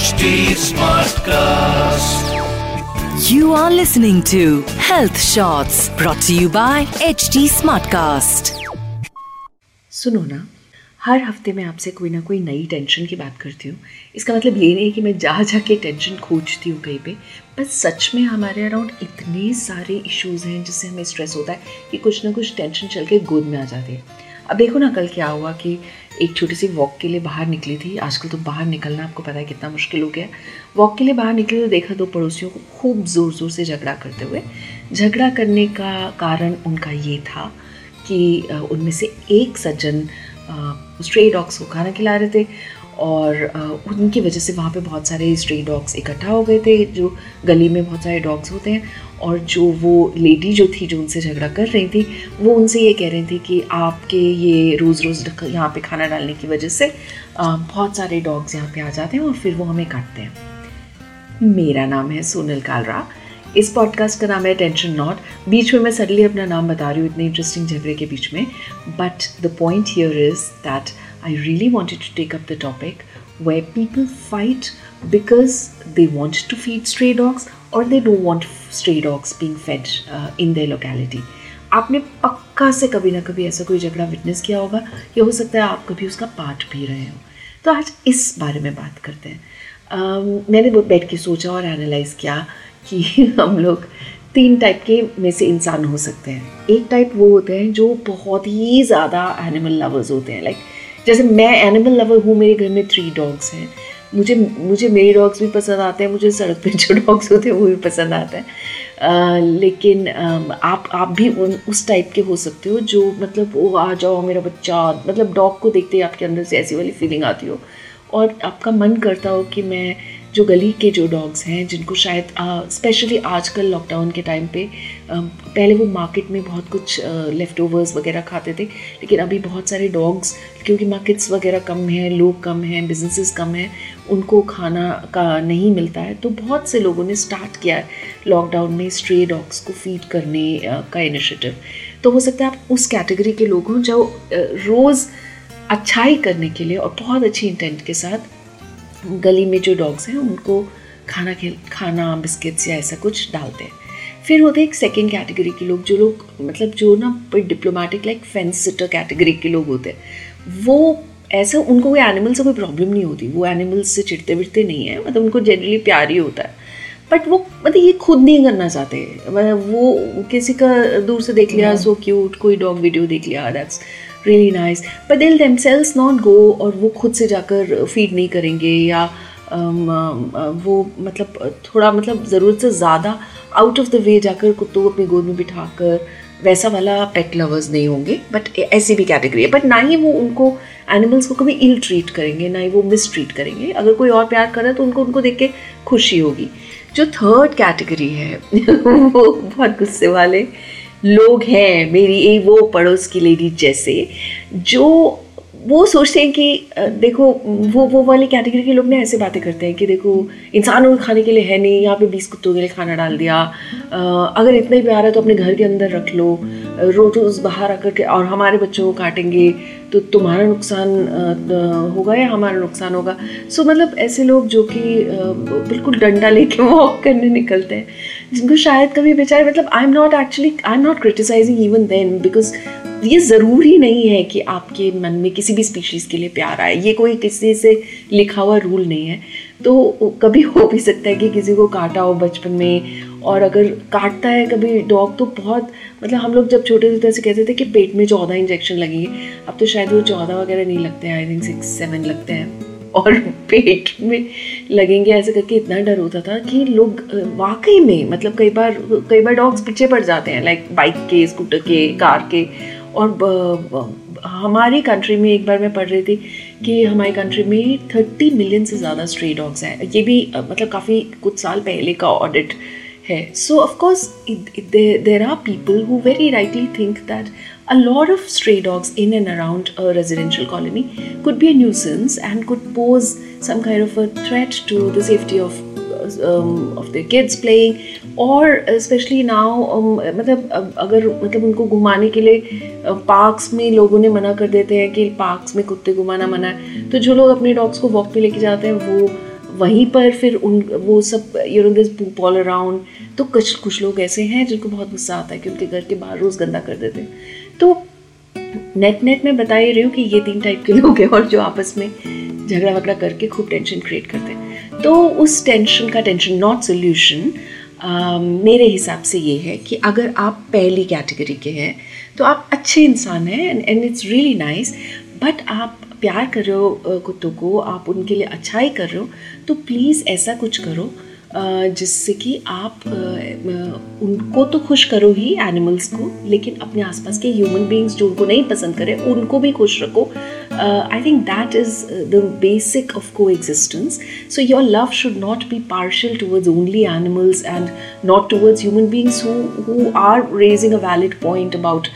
HD Smartcast. You are listening to Health Shots brought to you by HT Smartcast. सुनो ना हर हफ़्ते मैं आपसे कोई ना कोई नई टेंशन की बात करती हूँ इसका मतलब ये नहीं कि मैं जहाँ जाके टेंशन खोजती हूँ कहीं पे बस सच में हमारे अराउंड इतने सारे इश्यूज़ हैं जिससे हमें स्ट्रेस होता है कि कुछ ना कुछ टेंशन चल के गोद में आ जाती है अब देखो ना, कल क्या हुआ कि एक छोटी सी वॉक के लिए बाहर निकली थी। आजकल तो बाहर निकलना आपको पता है कितना मुश्किल हो गया वॉक के लिए बाहर निकले तो देखा दो पड़ोसियों को खूब ज़ोर ज़ोर से झगड़ा करते हुए। झगड़ा करने का कारण उनका ये था कि उनमें से एक सज्जन स्ट्रे डॉग्स को खाना खिला रहे थे। और उनकी वजह से वहाँ पे बहुत सारे स्ट्रे डॉग्स इकट्ठा हो गए थे, जो गली में बहुत सारे डॉग्स होते हैं और जो वो लेडी जो थी जो उनसे झगड़ा कर रही थी, वो उनसे ये कह रही थी कि आपके ये रोज़ रोज़ यहाँ पे खाना डालने की वजह से बहुत सारे डॉग्स यहाँ पे आ जाते हैं और फिर वो हमें काटते हैं। मेरा नाम है सोनल कालरा। इस पॉडकास्ट का नाम है टेंशन नॉट बीच में मैं सडनली अपना नाम बता रही हूँ, इतने इंटरेस्टिंग झगड़े के बीच में। But the point here is that I really wanted to take up the topic where people fight because they want to feed stray dogs or they don't want stray dogs being fed uh, in their locality. आपने पक्का से कभी ना कभी ऐसा कोई झगड़ा witness किया होगा या हो सकता है आप कभी उसका पार्ट भी रहे हो। तो आज इस बारे में बात करते हैं। um, मैंने वो बैठ के सोचा और एनालाइज किया कि हम लोग तीन टाइप के में से इंसान हो सकते हैं। एक टाइप वो होते हैं जो बहुत ही ज़्यादा एनिमल लवर्स होते हैं लाइक जैसे मैं एनिमल लवर हूँ मेरे घर में थ्री डॉग्स हैं। मुझे मुझे मेरे डॉग्स भी पसंद आते हैं मुझे सड़क पे जो डॉग्स होते हैं वो भी पसंद आते हैं। लेकिन आ, आप आप भी उन उस टाइप के हो सकते हो जो मतलब वो आ जाओ मेरा बच्चा। मतलब डॉग को देखते ही आपके अंदर से ऐसी वाली फीलिंग आती हो। और आपका मन करता हो कि मैं जो गली के जो डॉग्स हैं जिनको शायद स्पेशली आजकल लॉकडाउन के टाइम पे आ, पहले वो मार्केट में बहुत कुछ लेफ़्ट ओवर्स वगैरह खाते थे, लेकिन अभी बहुत सारे डॉग्स क्योंकि मार्केट्स वगैरह कम हैं, लोग कम हैं बिजनेसेस कम हैं, उनको खाना का नहीं मिलता है तो बहुत से लोगों ने स्टार्ट किया है लॉकडाउन में स्ट्रे डॉग्स को फ़ीड करने का इनिशिएटिव तो हो सकता है आप उस कैटेगरी के लोग हों, जो रोज़ अच्छाई करने के लिए और बहुत अच्छी इंटेंट के साथ गली में जो डॉग्स हैं, उनको खाना खाना बिस्किट्स या ऐसा कुछ डालते हैं। फिर होते हैं एक सेकेंड कैटेगरी के लोग जो लोग मतलब जो ना diplomatic like fence sitter category के लोग होते हैं। वो ऐसा उनको कोई एनिमल से कोई प्रॉब्लम नहीं होती। वो एनिमल्स से चिड़ते विड़ते नहीं है मतलब उनको जनरली प्यार ही होता है। बट वो मतलब ये खुद नहीं करना चाहते। मतलब वो किसी का दूर से देख लिया सो क्यूट कोई डॉग वीडियो देख लिया that's really nice but they'll themselves not go और वो खुद से जाकर फ़ीड नहीं करेंगे या वो मतलब थोड़ा मतलब ज़रूरत से ज़्यादा आउट ऑफ़ द वे जाकर कुत्तों को अपनी गोद में बिठा कर वैसा वाला पेट लवर्स नहीं होंगे बट ऐसी भी कैटेगरी है। बट ना ही वो उनको एनिमल्स को कभी इल ट्रीट करेंगे, ना ही वो मिस ट्रीट करेंगे। अगर कोई और प्यार कर रहा है तो उनको उनको देख के खुशी होगी। जो थर्ड कैटेगरी है, वो बहुत गुस्से वाले लोग हैं, मेरी एक वो पड़ोस की लेडी जैसे, जो वो सोचते हैं कि देखो, वो वो वाली कैटेगरी के लोग ना ऐसे बातें करते हैं कि देखो, इंसानों के खाने के लिए है नहीं, यहाँ पे बीस कुत्तों के लिए खाना डाल दिया। अगर इतना ही प्यार है तो अपने घर के अंदर रख लो। रोज, रोज़ बाहर आकर के, और हमारे बच्चों को काटेंगे तो तुम्हारा नुकसान होगा या हमारा नुकसान होगा? सो मतलब ऐसे लोग जो कि बिल्कुल डंडा लेके वॉक करने निकलते हैं, जिनको शायद कभी बेचारे मतलब I am not actually I am not criticising even then because ये ज़रूरी नहीं है कि आपके मन में किसी भी स्पीशीज़ के लिए प्यार आए। ये कोई किसी से लिखा हुआ रूल नहीं है। तो कभी हो भी सकता है कि किसी को काटा हो बचपन में और अगर काटता है कभी डॉग तो बहुत मतलब हम लोग जब छोटे थे तो ऐसे कहते थे कि पेट में चौदह इंजेक्शन लगेंगे। अब तो शायद वो चौदह वगैरह नहीं लगते हैं आई थिंक सिक्स सेवन लगते हैं। और पेट में लगेंगे ऐसे करके इतना डर होता था कि लोग, वाकई में मतलब कई बार कई बार डॉग्स पीछे पड़ जाते हैं लाइक बाइक के स्कूटर के कार के। और ब, ब, हमारी कंट्री में एक बार मैं पढ़ रही थी कि हमारी कंट्री में थर्टी मिलियन से ज़्यादा स्ट्रे डॉग्स हैं। ये भी मतलब काफ़ी कुछ साल पहले का ऑडिट है। So of course there are people who very rightly think that a lot of stray dogs in and around residential colony could be अंस and could pose some kind of a threat to the safety of of the kids playing और specially now um, मतलब अगर मतलब उनको घुमाने के लिए parks में लोगों ने मना कर देते हैं कि पार्क्स में कुत्ते घुमाना मना है तो जो लोग अपने डॉग्स को वॉक पे लेके जाते हैं वो वहीं पर फिर उन वो सब you this poop all around तो कुछ कुछ लोग ऐसे हैं जिनको बहुत गुस्सा आता है कि उनके घर के बाहर रोज़ गंदा कर देते हैं। तो नेट नेट में बता ही रही हूँ कि ये तीन टाइप के लोग हैं और जो आपस में झगड़ा वगड़ा करके खूब टेंशन क्रिएट करते हैं। तो उस टेंशन का टेंशन नॉट सोल्यूशन मेरे हिसाब से ये है कि अगर आप पहली कैटेगरी के हैं तो आप अच्छे इंसान हैं and it's really nice but आप प्यार कर रहे हो कुत्तों को, आप उनके लिए अच्छाई कर रहे हो तो प्लीज़ ऐसा कुछ करो जिससे कि आप उनको तो खुश करो ही एनिमल्स को, लेकिन अपने आसपास के ह्यूमन बींग्स जो उनको नहीं पसंद करें, उनको भी खुश रखो I think that is the basic of coexistence so your love should not be partial towards only animals and not towards human beings who are raising a valid point about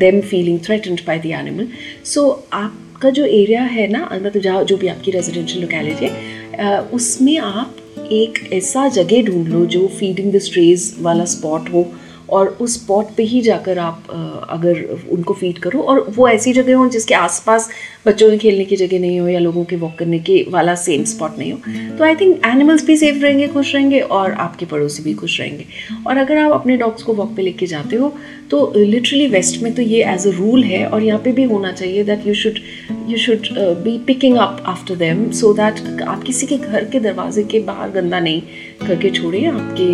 them feeling threatened by the animal so आपका जो area है ना मतलब जहाँ, जो भी आपकी residential locality है उसमें आप एक ऐसा जगह ढूंढ लो जो फीडिंग द स्ट्रेज वाला स्पॉट हो और उस स्पॉट पे ही जाकर आप अगर उनको फ़ीड करो और वो ऐसी जगह हो जिसके आसपास बच्चों के खेलने की जगह नहीं हो या लोगों के वॉक करने के वाला सेम स्पॉट नहीं हो। तो आई थिंक एनिमल्स भी सेफ़ रहेंगे खुश रहेंगे और आपके पड़ोसी भी खुश रहेंगे। और अगर आप अपने डॉग्स को वॉक पे लेके जाते हो तो लिटरली वेस्ट में तो ये एज अ रूल है और यहाँ पे भी होना चाहिए that you should you should be picking up after them so that आप किसी के घर के दरवाजे के बाहर गंदा नहीं करके छोड़ें आपके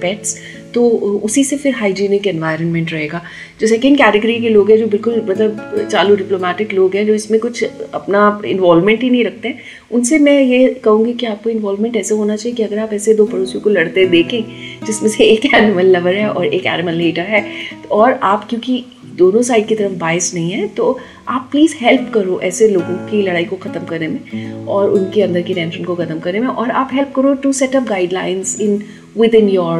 पेट्स uh, तो उसी से फिर हाइजीनिक एनवायरनमेंट रहेगा। जो सेकेंड कैटेगरी के लोग हैं, जो बिल्कुल मतलब चालू डिप्लोमेटिक लोग हैं, जो इसमें कुछ अपना इन्वॉलमेंट ही नहीं रखते, उनसे मैं ये कहूँगी कि आपको इन्वॉल्वमेंट ऐसे होना चाहिए कि अगर आप ऐसे दो पड़ोसियों को लड़ते देखें, जिसमें से एक एनिमल लवर है और एक एनिमल लीडर है और आप, क्योंकि दोनों साइड की तरफ़ बायस नहीं है तो आप प्लीज़ हेल्प करो ऐसे लोगों की लड़ाई को ख़त्म करने में और उनके अंदर की टेंशन को ख़त्म करने में और आप हेल्प करो to set up guidelines in with in your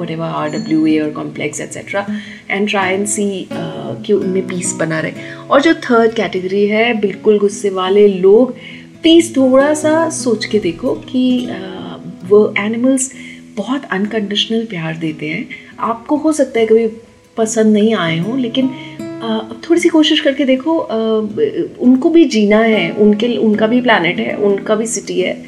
whatever R W A और complex etcetera and try and see कि उनमें पीस बना रहे। और जो थर्ड कैटेगरी है बिल्कुल गुस्से वाले लोग प्लीज़ थोड़ा सा सोच के देखो कि uh, वो एनिमल्स बहुत अनकंडीशनल प्यार देते हैं। आपको हो सकता है कभी पसंद नहीं आए हों लेकिन अब थोड़ी सी कोशिश करके देखो उनको भी जीना है उनके उनका भी प्लानट है उनका भी सिटी है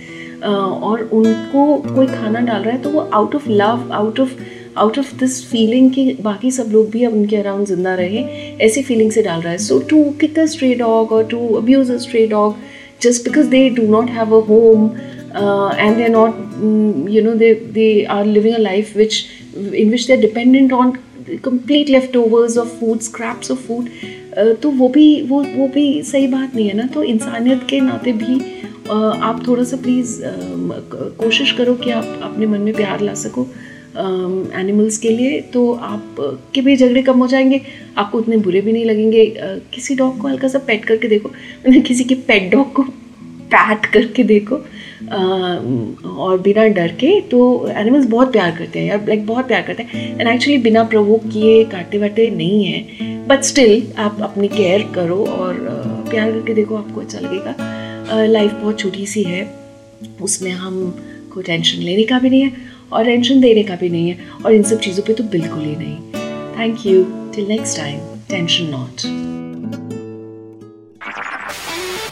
और उनको कोई खाना डाल रहा है तो वो out of love out of out of this feeling कि बाकी सब लोग भी अब उनके अराउंड ज़िंदा रहे ऐसी फीलिंग से डाल रहा है। So to kick a stray dog और to abuse a stray dog just because they do not have a home and and they're not mm, you know they they are living a which which in which they're dependent on complete leftovers of food scraps of food तो वो भी वो वो भी सही बात नहीं है ना? तो इंसानियत के नाते भी uh, आप थोड़ा सा प्लीज़ uh, कोशिश करो कि आप अपने मन में प्यार ला सको एनिमल्स um, के लिए। तो आप uh, के भी झगड़े कम हो जाएँगे आपको उतने बुरे भी नहीं लगेंगे। Uh, किसी डॉग को हल्का सा पेट करके देखो मैंने किसी के पेट डॉग को पैट करके देखो। और बिना डर के तो एनिमल्स बहुत प्यार करते हैं यार लाइक बहुत प्यार करते हैं। एंड एक्चुअली बिना प्रवोक किए काटे वाटे नहीं है। बट स्टिल आप अपनी केयर करो और प्यार करके देखो आपको अच्छा लगेगा। लाइफ बहुत छोटी सी है। उसमें हम को टेंशन लेने का भी नहीं है और टेंशन देने का भी नहीं है। और इन सब चीज़ों पे तो बिल्कुल ही नहीं। Thank you till next time tension not